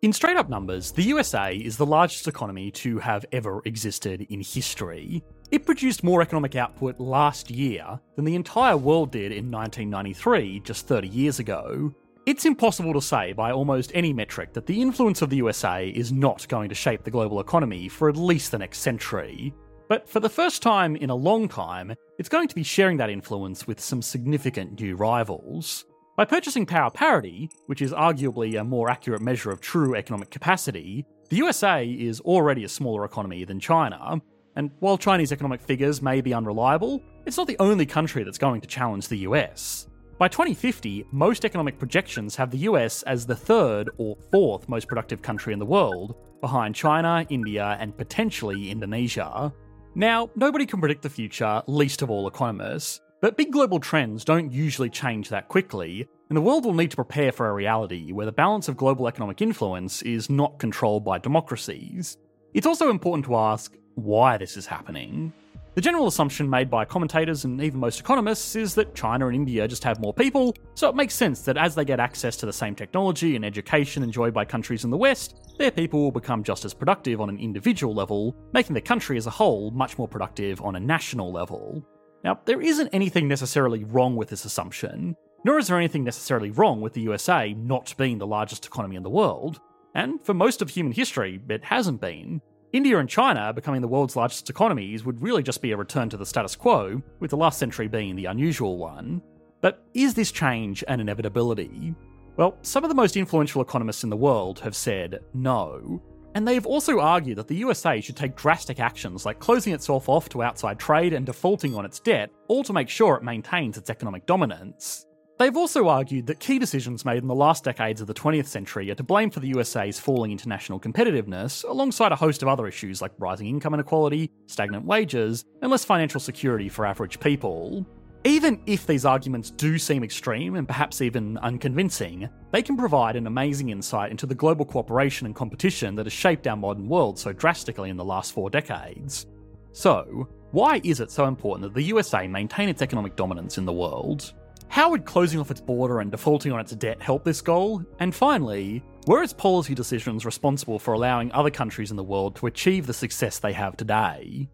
In straight up numbers, the USA is the largest economy to have ever existed in history. It produced more economic output last year than the entire world did in 1993, just 30 years ago. It's impossible to say by almost any metric that the influence of the USA is not going to shape the global economy for at least the next century. But for the first time in a long time, it's going to be sharing that influence with some significant new rivals. By purchasing power parity, which is arguably a more accurate measure of true economic capacity, the USA is already a smaller economy than China. And while Chinese economic figures may be unreliable, it's not the only country that's going to challenge the US. By 2050, most economic projections have the US as the third or fourth most productive country in the world, behind China, India, and potentially Indonesia. Now, nobody can predict the future, least of all economists, but big global trends don't usually change that quickly, and the world will need to prepare for a reality where the balance of global economic influence is not controlled by democracies. It's also important to ask why this is happening. The general assumption made by commentators and even most economists is that China and India just have more people, so it makes sense that as they get access to the same technology and education enjoyed by countries in the West, their people will become just as productive on an individual level, making the country as a whole much more productive on a national level. Now, there isn't anything necessarily wrong with this assumption, nor is there anything necessarily wrong with the USA not being the largest economy in the world, and for most of human history, it hasn't been. India and China becoming the world's largest economies would really just be a return to the status quo, with the last century being the unusual one. But is this change an inevitability? Well, some of the most influential economists in the world have said no. And they have also argued that the USA should take drastic actions like closing itself off to outside trade and defaulting on its debt, all to make sure it maintains its economic dominance. They've also argued that key decisions made in the last decades of the 20th century are to blame for the USA's falling international competitiveness, alongside a host of other issues like rising income inequality, stagnant wages, and less financial security for average people. Even if these arguments do seem extreme and perhaps even unconvincing, they can provide an amazing insight into the global cooperation and competition that has shaped our modern world so drastically in the last four decades. So, why is it so important that the USA maintain its economic dominance in the world? How would closing off its border and defaulting on its debt help this goal? And finally, were its policy decisions responsible for allowing other countries in the world to achieve the success they have today?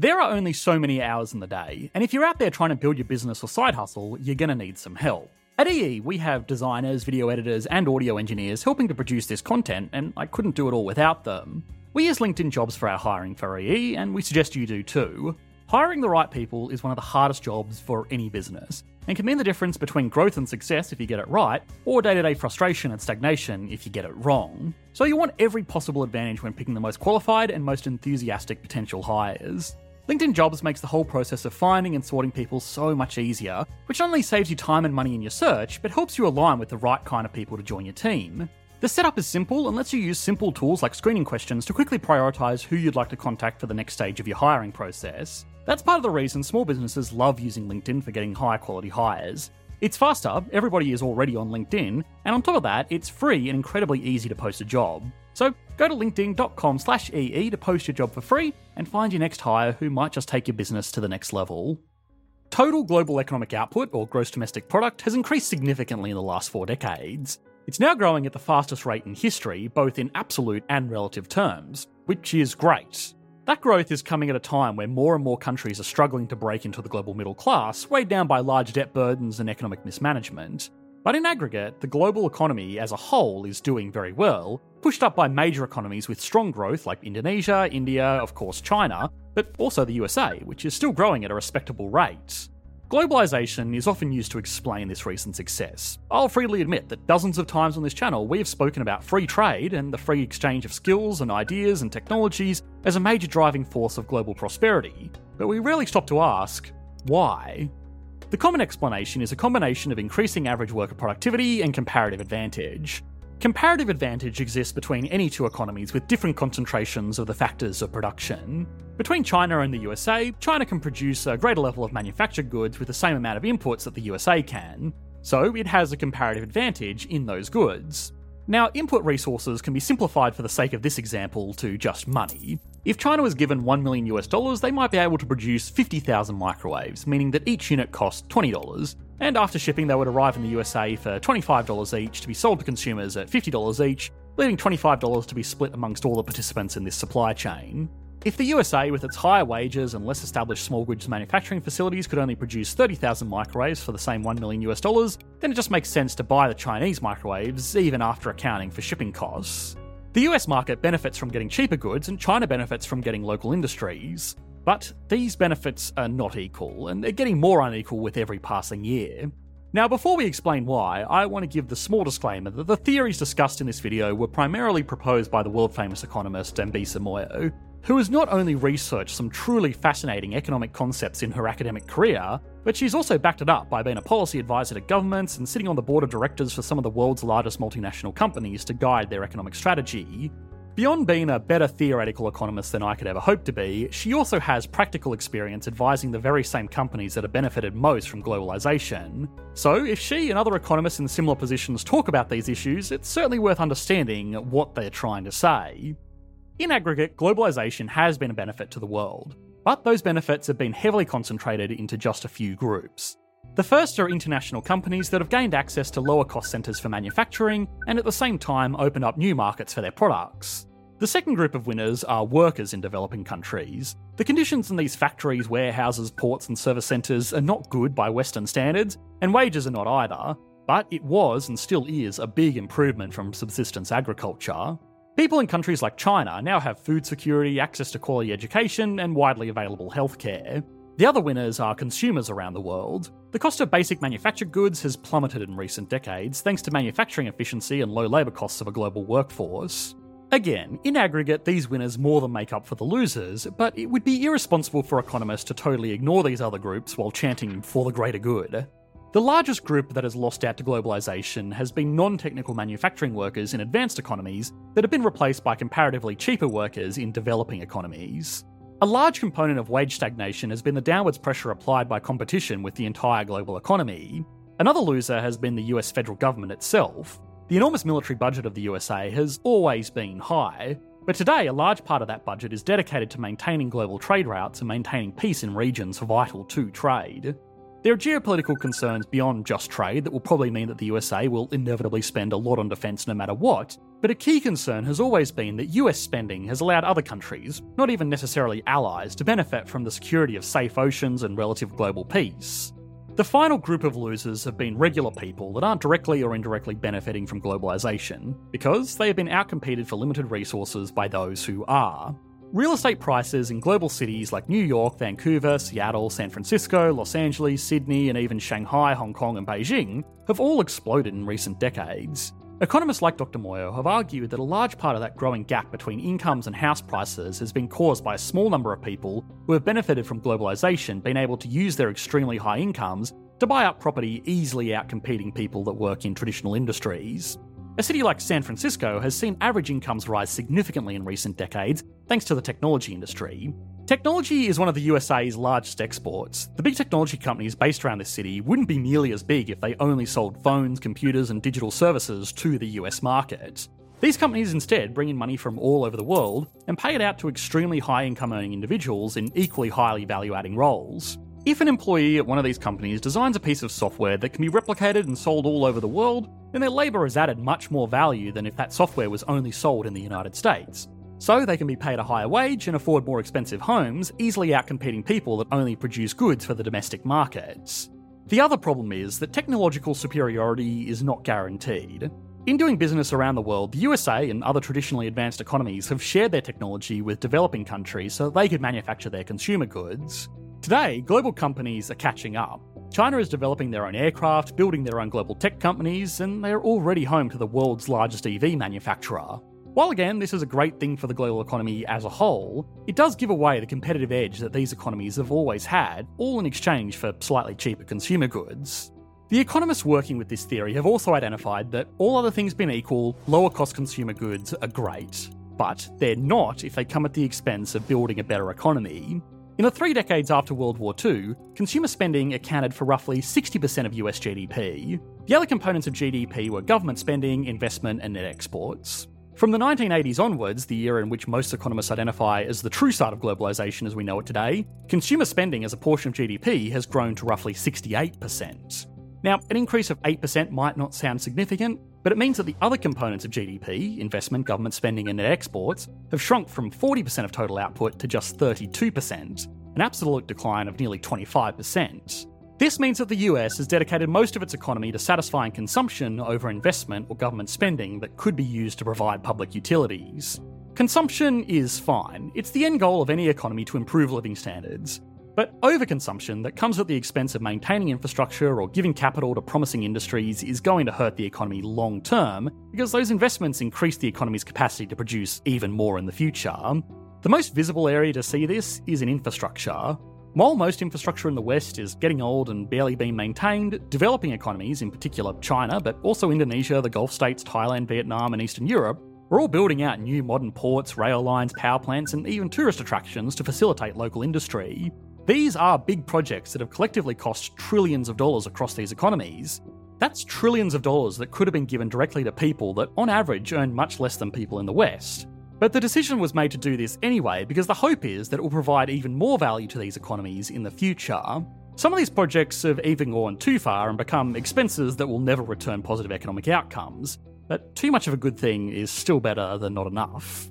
There are only so many hours in the day, and if you're out there trying to build your business or side hustle, you're going to need some help. At EE, we have designers, video editors, and audio engineers helping to produce this content, and I couldn't do it all without them. We use LinkedIn jobs for our hiring for EE, and we suggest you do too. Hiring the right people is one of the hardest jobs for any business, and can mean the difference between growth and success if you get it right, or day to day frustration and stagnation if you get it wrong. So you want every possible advantage when picking the most qualified and most enthusiastic potential hires. LinkedIn Jobs makes the whole process of finding and sorting people so much easier, which not only saves you time and money in your search, but helps you align with the right kind of people to join your team. The setup is simple and lets you use simple tools like screening questions to quickly prioritise who you'd like to contact for the next stage of your hiring process. That's part of the reason small businesses love using LinkedIn for getting high quality hires. It's faster, everybody is already on LinkedIn, and on top of that, it's free and incredibly easy to post a job. So go to linkedin.com slash EE to post your job for free and find your next hire who might just take your business to the next level. Total global economic output, or gross domestic product, has increased significantly in the last four decades. It's now growing at the fastest rate in history, both in absolute and relative terms, which is great. That growth is coming at a time where more and more countries are struggling to break into the global middle class, weighed down by large debt burdens and economic mismanagement. But in aggregate, the global economy as a whole is doing very well, pushed up by major economies with strong growth like Indonesia, India, of course China, but also the USA, which is still growing at a respectable rate. Globalization is often used to explain this recent success. I'll freely admit that dozens of times on this channel we have spoken about free trade and the free exchange of skills and ideas and technologies as a major driving force of global prosperity, but we rarely stop to ask why. The common explanation is a combination of increasing average worker productivity and comparative advantage. Comparative advantage exists between any two economies with different concentrations of the factors of production. Between China and the USA, China can produce a greater level of manufactured goods with the same amount of inputs that the USA can, so it has a comparative advantage in those goods. Now, input resources can be simplified for the sake of this example to just money. If China was given 1 million US dollars, they might be able to produce 50,000 microwaves, meaning that each unit costs $20, and after shipping, they would arrive in the USA for $25 each to be sold to consumers at $50 each, leaving $25 to be split amongst all the participants in this supply chain. If the USA, with its higher wages and less established small goods manufacturing facilities, could only produce 30,000 microwaves for the same 1 million US dollars, then it just makes sense to buy the Chinese microwaves, even after accounting for shipping costs. The US market benefits from getting cheaper goods, and China benefits from getting local industries. But these benefits are not equal, and they're getting more unequal with every passing year. Now, before we explain why, I want to give the small disclaimer that the theories discussed in this video were primarily proposed by the world famous economist Dambisa Moyo, who has not only researched some truly fascinating economic concepts in her academic career, but she's also backed it up by being a policy advisor to governments and sitting on the board of directors for some of the world's largest multinational companies to guide their economic strategy. Beyond being a better theoretical economist than I could ever hope to be, she also has practical experience advising the very same companies that have benefited most from globalization. So, if she and other economists in similar positions talk about these issues, it's certainly worth understanding what they're trying to say. In aggregate, globalization has been a benefit to the world, but those benefits have been heavily concentrated into just a few groups. The first are international companies that have gained access to lower cost centres for manufacturing and at the same time opened up new markets for their products. The second group of winners are workers in developing countries. The conditions in these factories, warehouses, ports, and service centres are not good by Western standards, and wages are not either, but it was and still is a big improvement from subsistence agriculture. People in countries like China now have food security, access to quality education, and widely available healthcare. The other winners are consumers around the world. The cost of basic manufactured goods has plummeted in recent decades thanks to manufacturing efficiency and low labour costs of a global workforce. Again, in aggregate, these winners more than make up for the losers, but it would be irresponsible for economists to totally ignore these other groups while chanting for the greater good. The largest group that has lost out to globalisation has been non technical manufacturing workers in advanced economies that have been replaced by comparatively cheaper workers in developing economies. A large component of wage stagnation has been the downwards pressure applied by competition with the entire global economy. Another loser has been the US federal government itself, the enormous military budget of the USA has always been high, but today a large part of that budget is dedicated to maintaining global trade routes and maintaining peace in regions vital to trade. There are geopolitical concerns beyond just trade that will probably mean that the USA will inevitably spend a lot on defence no matter what, but a key concern has always been that US spending has allowed other countries, not even necessarily allies, to benefit from the security of safe oceans and relative global peace. The final group of losers have been regular people that aren't directly or indirectly benefiting from globalisation, because they have been outcompeted for limited resources by those who are. Real estate prices in global cities like New York, Vancouver, Seattle, San Francisco, Los Angeles, Sydney, and even Shanghai, Hong Kong, and Beijing have all exploded in recent decades. Economists like Dr. Moyo have argued that a large part of that growing gap between incomes and house prices has been caused by a small number of people who have benefited from globalisation being able to use their extremely high incomes to buy up property easily outcompeting people that work in traditional industries. A city like San Francisco has seen average incomes rise significantly in recent decades thanks to the technology industry, Technology is one of the USA's largest exports. The big technology companies based around this city wouldn't be nearly as big if they only sold phones, computers, and digital services to the US market. These companies instead bring in money from all over the world and pay it out to extremely high income earning individuals in equally highly value adding roles. If an employee at one of these companies designs a piece of software that can be replicated and sold all over the world, then their labour is added much more value than if that software was only sold in the United States. So they can be paid a higher wage and afford more expensive homes, easily outcompeting people that only produce goods for the domestic markets. The other problem is that technological superiority is not guaranteed. In doing business around the world, the USA and other traditionally advanced economies have shared their technology with developing countries so they could manufacture their consumer goods. Today, global companies are catching up. China is developing their own aircraft, building their own global tech companies, and they're already home to the world's largest EV manufacturer. While again, this is a great thing for the global economy as a whole, it does give away the competitive edge that these economies have always had, all in exchange for slightly cheaper consumer goods. The economists working with this theory have also identified that, all other things being equal, lower cost consumer goods are great. But they're not if they come at the expense of building a better economy. In the three decades after World War II, consumer spending accounted for roughly 60% of US GDP. The other components of GDP were government spending, investment, and net exports. From the 1980s onwards, the era in which most economists identify as the true start of globalisation as we know it today, consumer spending as a portion of GDP has grown to roughly 68%. Now, an increase of 8% might not sound significant, but it means that the other components of GDP, investment, government spending, and net exports, have shrunk from 40% of total output to just 32%, an absolute decline of nearly 25%. This means that the US has dedicated most of its economy to satisfying consumption over investment or government spending that could be used to provide public utilities. Consumption is fine, it's the end goal of any economy to improve living standards. But overconsumption that comes at the expense of maintaining infrastructure or giving capital to promising industries is going to hurt the economy long term because those investments increase the economy's capacity to produce even more in the future. The most visible area to see this is in infrastructure. While most infrastructure in the West is getting old and barely being maintained, developing economies, in particular China, but also Indonesia, the Gulf states, Thailand, Vietnam, and Eastern Europe, are all building out new modern ports, rail lines, power plants, and even tourist attractions to facilitate local industry. These are big projects that have collectively cost trillions of dollars across these economies. That's trillions of dollars that could have been given directly to people that, on average, earn much less than people in the West. But the decision was made to do this anyway because the hope is that it will provide even more value to these economies in the future. Some of these projects have even gone too far and become expenses that will never return positive economic outcomes, but too much of a good thing is still better than not enough.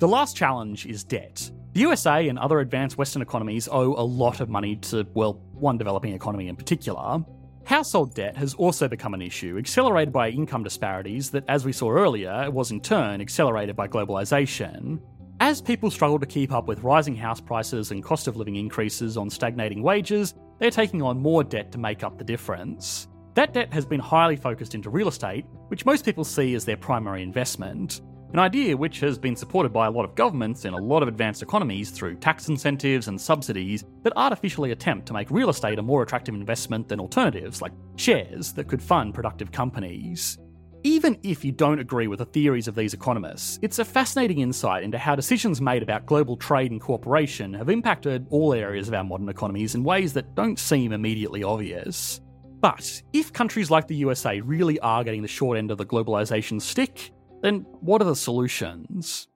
The last challenge is debt. The USA and other advanced Western economies owe a lot of money to, well, one developing economy in particular. Household debt has also become an issue, accelerated by income disparities that, as we saw earlier, was in turn accelerated by globalisation. As people struggle to keep up with rising house prices and cost of living increases on stagnating wages, they're taking on more debt to make up the difference. That debt has been highly focused into real estate, which most people see as their primary investment an idea which has been supported by a lot of governments in a lot of advanced economies through tax incentives and subsidies that artificially attempt to make real estate a more attractive investment than alternatives like shares that could fund productive companies. Even if you don't agree with the theories of these economists, it's a fascinating insight into how decisions made about global trade and cooperation have impacted all areas of our modern economies in ways that don't seem immediately obvious. But if countries like the USA really are getting the short end of the globalisation stick, then what are the solutions?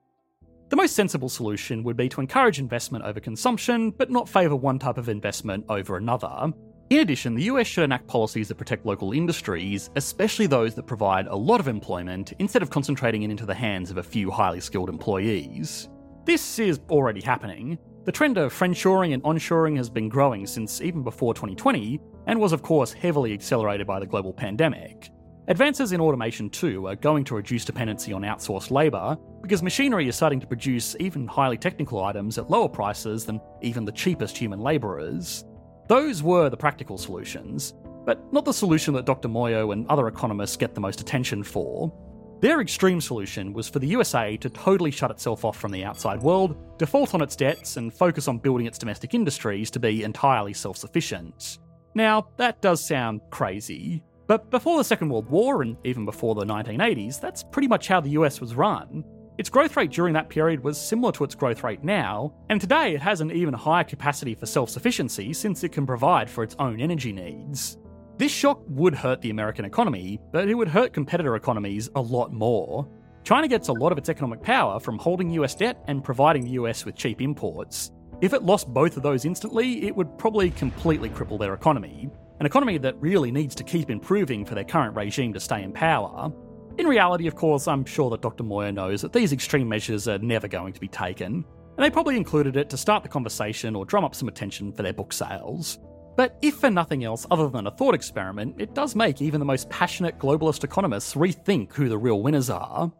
The most sensible solution would be to encourage investment over consumption, but not favour one type of investment over another. In addition, the US should enact policies that protect local industries, especially those that provide a lot of employment, instead of concentrating it into the hands of a few highly skilled employees. This is already happening. The trend of friendshoring and onshoring has been growing since even before 2020, and was, of course, heavily accelerated by the global pandemic. Advances in automation too are going to reduce dependency on outsourced labour because machinery is starting to produce even highly technical items at lower prices than even the cheapest human labourers. Those were the practical solutions, but not the solution that Dr. Moyo and other economists get the most attention for. Their extreme solution was for the USA to totally shut itself off from the outside world, default on its debts, and focus on building its domestic industries to be entirely self sufficient. Now, that does sound crazy, but before the Second World War, and even before the 1980s, that's pretty much how the US was run. Its growth rate during that period was similar to its growth rate now, and today it has an even higher capacity for self sufficiency since it can provide for its own energy needs. This shock would hurt the American economy, but it would hurt competitor economies a lot more. China gets a lot of its economic power from holding US debt and providing the US with cheap imports. If it lost both of those instantly, it would probably completely cripple their economy an economy that really needs to keep improving for their current regime to stay in power. In reality, of course, I'm sure that Dr. Moyo knows that these extreme measures are never going to be taken, and they probably included it to start the conversation or drum up some attention for their book sales. But if for nothing else other than a thought experiment, it does make even the most passionate globalist economists rethink who the real winners are.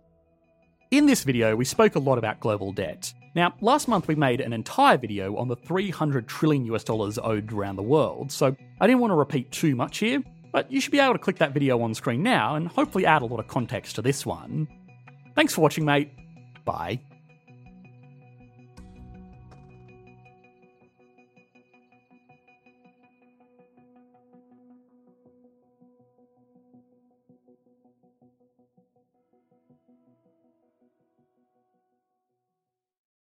In this video, we spoke a lot about global debt. Now, last month we made an entire video on the 300 trillion US dollars owed around the world, so I didn't want to repeat too much here, but you should be able to click that video on screen now and hopefully add a lot of context to this one. Thanks for watching, mate. Bye.